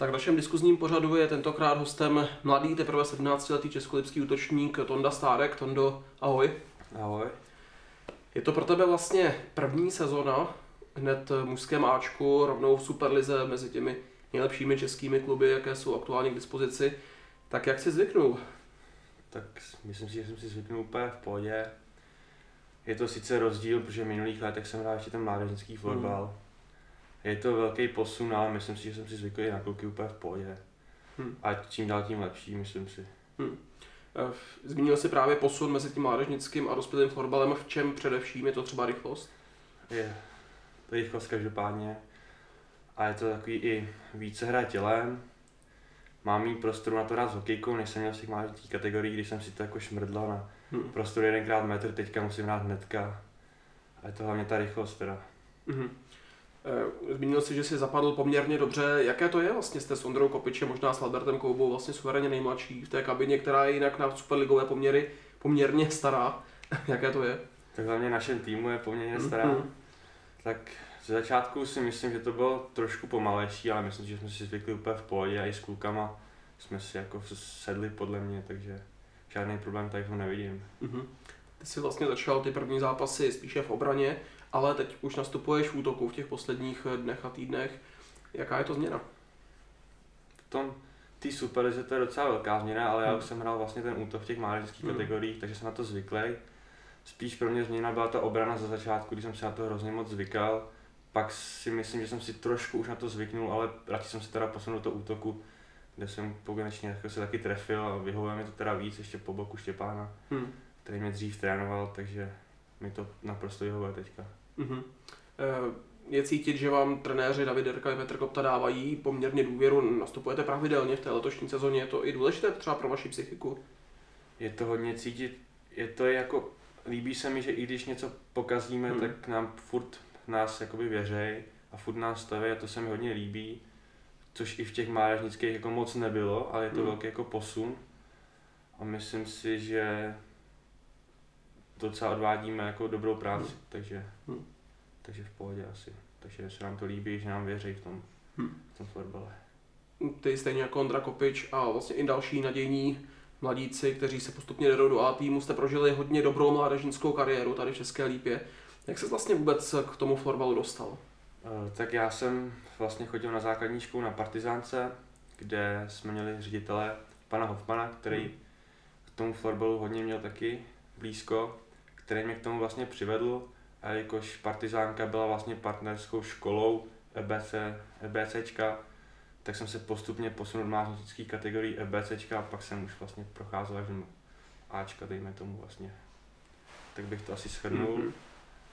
Tak v našem diskuzním pořadu je tentokrát hostem mladý, teprve 17-letý českolipský útočník Tonda Stárek. Tondo, ahoj. Ahoj. Je to pro tebe vlastně první sezona hned v mužském Ačku, rovnou v Superlize mezi těmi nejlepšími českými kluby, jaké jsou aktuálně k dispozici. Tak jak si zvyknul? Tak myslím si, že jsem si zvyknul úplně v pohodě. Je to sice rozdíl, protože v minulých letech jsem hrál ještě ten mládežnický fotbal. Hmm. Je to velký posun, ale myslím si, že jsem si zvyklý na kluky úplně v pohodě. Hmm. A čím dál tím lepší, myslím si. Hmm. Zmínil jsi právě posun mezi tím mládežnickým a dospělým fotbalem. V čem především je to třeba rychlost? Je rychlost každopádně. A je to takový i více hra tělem. Mám mít prostoru na to rád s hokejkou, než jsem měl v těch mládežnických kategoriích, když jsem si to jako šmrdlal na hmm. prostor jedenkrát metr, teďka musím hrát hnedka. A je to hlavně ta rychlost teda. Hmm. Zmínil jsi, že jsi zapadl poměrně dobře. Jaké to je vlastně? Jste s Ondrou Kopičem, možná s Albertem Koubou, vlastně suverénně nejmladší v té kabině, která je jinak na superligové poměry poměrně stará. Jaké to je? Tak hlavně našem týmu je poměrně stará. Mm-hmm. Tak ze začátku si myslím, že to bylo trošku pomalejší, ale myslím, že jsme si zvykli úplně v pohodě a i s klukama jsme si jako sedli podle mě, takže žádný problém tady nevidím. Mm-hmm. Ty jsi vlastně začal ty první zápasy spíše v obraně, ale teď už nastupuješ v útoku v těch posledních dnech a týdnech. Jaká je to změna? V tom ty superlize to je docela velká změna, ale já hmm. už jsem hrál vlastně ten útok v těch mládežnických hmm. kategoriích, takže jsem na to zvyklý. Spíš pro mě změna byla ta obrana za začátku, když jsem se na to hrozně moc zvykal. Pak si myslím, že jsem si trošku už na to zvyknul, ale radši jsem se teda posunul do toho útoku, kde jsem konečně jako se taky trefil a vyhovuje mi to teda víc ještě po boku Štěpána, hmm. který mě dřív trénoval, takže mi to naprosto vyhovuje teďka. Mm-hmm. Je cítit, že vám trenéři David Derka a Petr Kopta dávají poměrně důvěru, nastupujete pravidelně v té letošní sezóně, je to i důležité třeba pro vaši psychiku? Je to hodně cítit, je to jako, líbí se mi, že i když něco pokazíme, hmm. tak nám furt nás jakoby věřej a furt nás staví a to se mi hodně líbí, což i v těch mládežnických jako moc nebylo, ale je to hmm. velký jako posun a myslím si, že docela odvádíme jako dobrou práci, hmm. takže, hmm. takže v pohodě asi. Takže se nám to líbí, že nám věří v tom, hmm. v tom fotbale. Ty stejně jako Ondra Kopič a vlastně i další nadějní mladíci, kteří se postupně jdou do A týmu, jste prožili hodně dobrou mládežnickou kariéru tady v České Lípě. Jak se vlastně vůbec k tomu fotbalu dostal? Eh, tak já jsem vlastně chodil na základní školu na Partizánce, kde jsme měli ředitele pana Hofmana, který hmm. k tomu fotbalu hodně měl taky blízko který mě k tomu vlastně přivedl, a jakož Partizánka byla vlastně partnerskou školou EBC, EBCčka, tak jsem se postupně posunul do mládežnických kategorií EBCčka a pak jsem už vlastně procházel až do Ačka, dejme tomu vlastně. Tak bych to asi shrnul. Mm-hmm.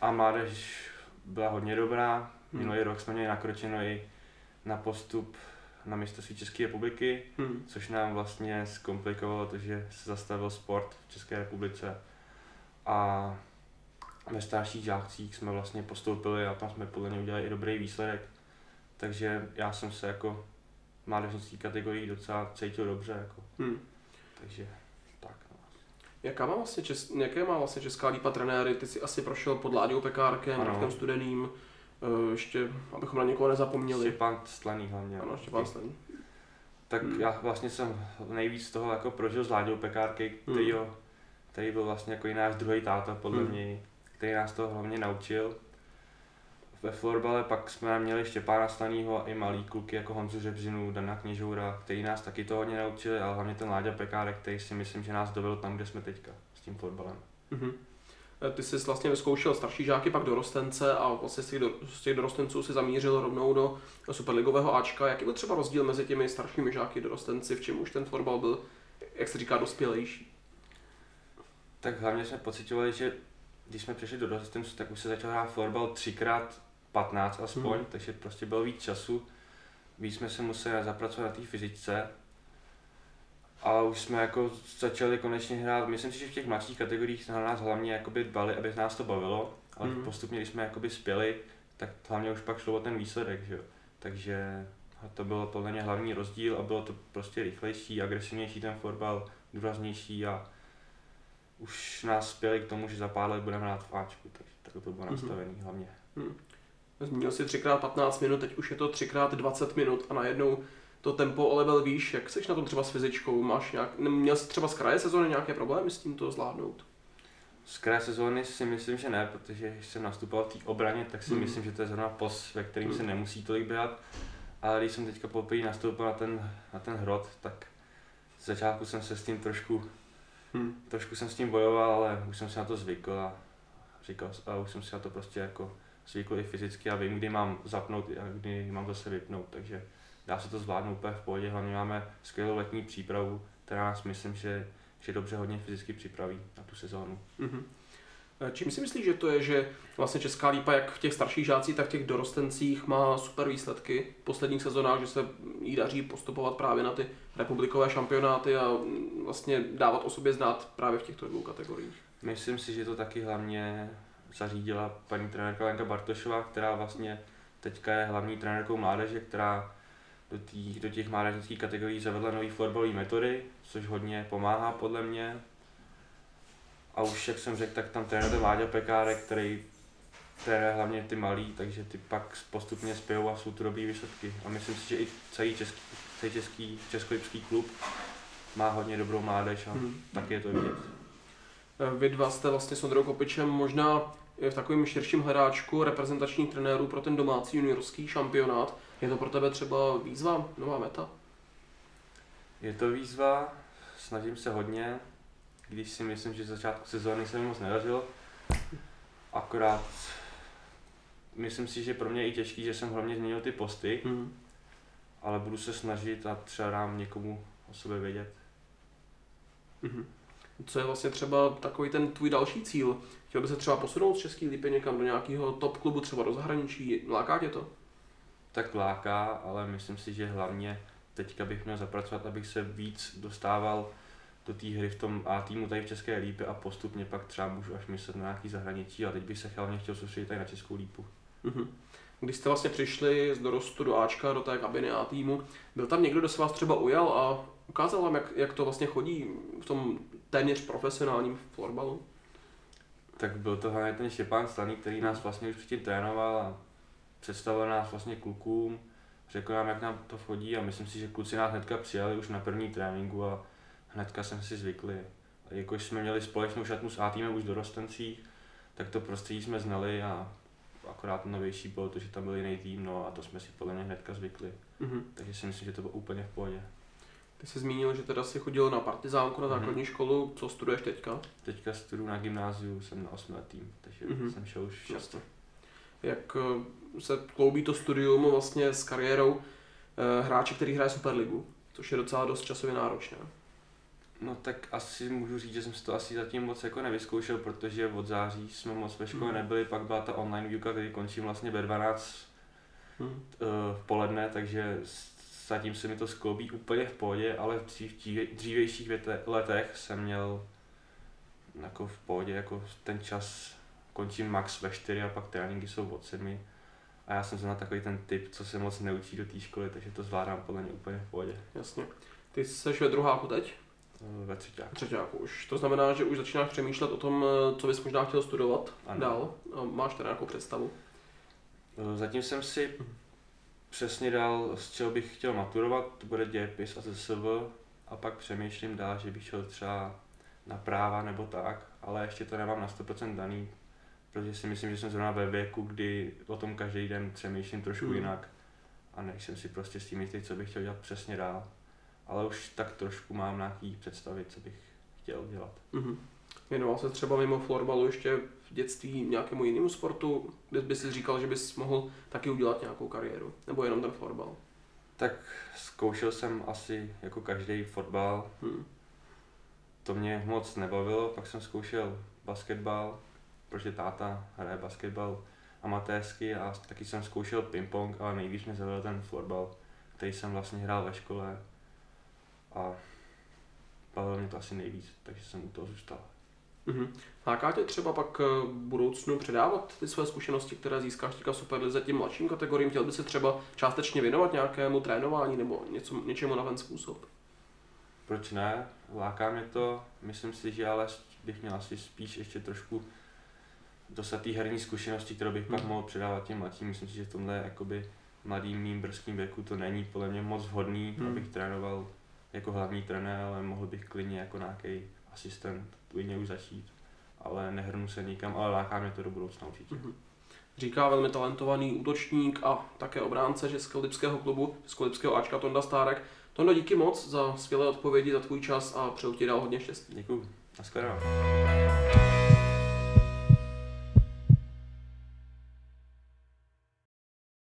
A mládež byla hodně dobrá. Mm. Minulý rok jsme měli nakročeno i na postup na mistrovství České republiky, mm. což nám vlastně zkomplikovalo to, že se zastavil sport v České republice a ve starších žákcích jsme vlastně postoupili a tam jsme podle mě udělali i dobrý výsledek. Takže já jsem se jako v mládežnické kategorii docela cítil dobře. Jako. Hmm. Takže tak. No. Jaká má vlastně čes, jaké má vlastně Česká lípa trenéry? Ty jsi asi prošel pod Láďou Pekárkem, Radkem Studeným, uh, ještě, abychom na někoho nezapomněli. Štěpán Slaný hlavně. Ano, Štěpán Slaný. Tak hmm. já vlastně jsem nejvíc toho jako prožil s Láďou Pekárky, který hmm který byl vlastně jako náš druhý táta podle hmm. mě, který nás to hlavně naučil. Ve florbale pak jsme měli Štěpána Stanýho a i malý kluky jako Honzu Řebřinu, Dana Kněžoura, který nás taky to hodně naučili, ale hlavně ten Láďa Pekárek, který si myslím, že nás dovedl tam, kde jsme teďka s tím florbalem. Mm-hmm. Ty jsi vlastně vyzkoušel starší žáky, pak dorostence a vlastně z těch, do, z těch dorostenců si zamířil rovnou do superligového Ačka. Jaký byl třeba rozdíl mezi těmi staršími žáky dorostenci, v čem už ten florbal byl, jak se říká, dospělejší? Tak hlavně jsme pocitovali, že když jsme přišli do dorostenství, tak už se začal hrát florbal třikrát 15 aspoň, hmm. takže prostě bylo víc času. Víc jsme se museli zapracovat na té fyzice. A už jsme jako začali konečně hrát, myslím si, že v těch mladších kategoriích na nás hlavně jakoby dbali, aby nás to bavilo, ale hmm. postupně, když jsme jakoby spěli, tak hlavně už pak šlo o ten výsledek, že jo. Takže to bylo podle mě hlavní rozdíl a bylo to prostě rychlejší, agresivnější ten fotbal, důraznější a už nás spěli k tomu, že za pár let budeme hrát v Ačku, takže tak to bylo mm-hmm. nastavený hlavně. Mm. Zmínil si 3x15 minut, teď už je to 3x20 minut a najednou to tempo o level výš, jak jsi na tom třeba s fyzičkou, máš nějak, měl jsi třeba z kraje sezóny nějaké problémy s tím to zvládnout? Z kraje sezóny si myslím, že ne, protože když jsem nastupoval v té obraně, tak si Hmm. myslím, že to je zrovna pos, ve kterým se Hmm. nemusí tolik běhat. Ale když jsem teďka poprvé nastoupil na ten, na ten hrot, tak z začátku jsem se s tím trošku, Hmm. trošku jsem s tím bojoval, ale už jsem si na to zvykl a říkal, a už jsem si na to prostě jako zvykl i fyzicky a vím, kdy mám zapnout a kdy mám zase vypnout, takže dá se to zvládnout úplně v pohodě, hlavně máme skvělou letní přípravu, která nás myslím, že, že dobře hodně fyzicky připraví na tu sezónu. Mhm. E, Čím si myslíš, že to je, že vlastně Česká lípa jak v těch starších žácích, tak v těch dorostencích má super výsledky v posledních sezónách, že se jí daří postupovat právě na ty republikové šampionáty a mm, vlastně dávat o sobě znát právě v těchto dvou kategoriích. Myslím si, že to taky hlavně zařídila paní trenérka Lenka Bartošová, která vlastně teďka je hlavní trenérkou mládeže, která do, tý, do těch mládežnických kategorií zavedla nový fotbalové metody, což hodně pomáhá podle mě. A už, jak jsem řekl, tak tam trénuje Láďa Pekárek, který trénuje hlavně ty malý, takže ty pak postupně spějou a jsou to dobrý výsledky. A myslím si, že i celý český, celý český českolipský klub má hodně dobrou mládež a Mhm. tak je to vidět. E, Vy dva jste vlastně s Ondrou Kopičem možná v takovém širším hledáčku reprezentačních trenérů pro ten domácí juniorský šampionát. Je to pro tebe třeba výzva, nová meta? Je to výzva, snažím se hodně, když si myslím, že začátku sezóny se mi moc nedařilo. Akorát myslím si, že pro mě je i těžký, že jsem hlavně změnil ty posty, Hmm. ale budu se snažit a třeba dám někomu o sobě vědět. Mhm. Co je vlastně třeba takový ten tvůj další cíl? Chtěl by se třeba posunout z České lípy někam do nějakého top klubu, třeba do zahraničí? Láká tě to? Tak láká, ale myslím si, že hlavně teďka bych měl zapracovat, abych se víc dostával do té hry v tom A týmu tady v České lípě a postupně pak třeba můžu až myslet na nějaký zahraničí a teď bych se hlavně chtěl soustředit tady na Českou lípu. Mhm. Když jste vlastně přišli z dorostu do Ačka, do té kabiny A týmu, byl tam někdo, kdo se vás třeba ujal a ukázal vám, jak, jak to vlastně chodí v tom téměř profesionálním florbalu? Tak byl to hlavně ten Štěpán Staný, který nás vlastně už předtím trénoval a představil nás vlastně klukům, řekl nám, jak nám to chodí a myslím si, že kluci nás hnedka přijali už na první tréninku a hnedka jsme si zvykli. A jakož jsme měli společnou šatnu s A týmem už dorostencích, tak to prostředí jsme znali a akorát novější bylo to, že tam byl jiný tým, no a to jsme si podle mě hnedka zvykli. Mhm. Takže si myslím, že to bylo úplně v pohodě. Ty jsi zmínil, že teda si chodil na partizánku na Mhm. základní školu, co studuješ teďka? Teďka studuju na gymnáziu, jsem na osmiletým, takže Mhm. jsem šel už Jasně. Jak eh, se kloubí to studium vlastně s kariérou eh, hráče, který hraje Superligu, což je docela dost časově náročné. No tak asi můžu říct, že jsem si to asi zatím moc jako nevyzkoušel, protože od září jsme moc ve škole Mhm. nebyli, pak byla ta online výuka, kdy končím vlastně ve 12 Hmm. eh, v poledne, takže zatím se mi to skloubí úplně v pohodě, ale v dřív, dřívějších věte, letech jsem měl jako v pohodě, jako ten čas končím max ve 4 a pak tréninky jsou od 7. A já jsem zrovna takový ten typ, co se moc neučí do té školy, takže to zvládám podle mě úplně v pohodě. Jasně. Ty jsi ve druháku teď? Eh, Ve třetíku. Třetíku už. To znamená, že už začínáš přemýšlet o tom, eh, co bys možná chtěl studovat Ano. dál. Máš teda nějakou představu? Eh, Zatím jsem si přesně dal, z čeho bych chtěl maturovat, to bude dějepis a ZSV a pak přemýšlím dál, že bych šel třeba na práva nebo tak, ale ještě to nemám na 100% daný, protože si myslím, že jsem zrovna ve věku, kdy o tom každý den přemýšlím trošku Hmm. jinak a nejsem si prostě s tím jistý, co bych chtěl dělat přesně dál. Ale už tak trošku mám nějaký představy, co bych chtěl dělat. Mhm. Věnoval se třeba mimo florbalu ještě v dětství nějakému jinému sportu, kde bys si říkal, že bys mohl taky udělat nějakou kariéru? Nebo jenom ten florbal? Tak zkoušel jsem asi jako každý fotbal, Hmm. To mě moc nebavilo, pak jsem zkoušel basketbal, protože táta hraje basketbal amatérsky a taky jsem zkoušel ping-pong, ale nejvíc mě zaujal ten florbal, který jsem vlastně hrál ve škole a bavil mě to asi nejvíc, takže jsem u toho zůstal. Mhm. Láká tě třeba pak eh, v budoucnu předávat ty své zkušenosti, které získáš teďka Superlize těm mladším kategoriím? Chtěl by se třeba částečně věnovat nějakému trénování nebo něco, něčemu na ten způsob? Proč ne? Láká mě to, myslím si, že ale bych měl asi spíš ještě trošku dostat té herní zkušenosti, kterou bych pak Hmm. mohl předávat těm mladším. Myslím si, že v tomhle jakoby mladým mým brzkým věku to není podle mě moc vhodný, hmm. abych trénoval jako hlavní trenér, ale mohl bych klidně jako nějaký asistent klidně už začít. Ale nehrnu se nikam, ale láká mě to do budoucna určitě. Mhm. Říká velmi talentovaný útočník a také obránce Českého lipského klubu, Českého lipského Ačka Tonda Stárek. Tondo, díky moc za skvělé odpovědi, za tvůj čas a přeju ti dál hodně štěstí. Děkuji. Naschledanou.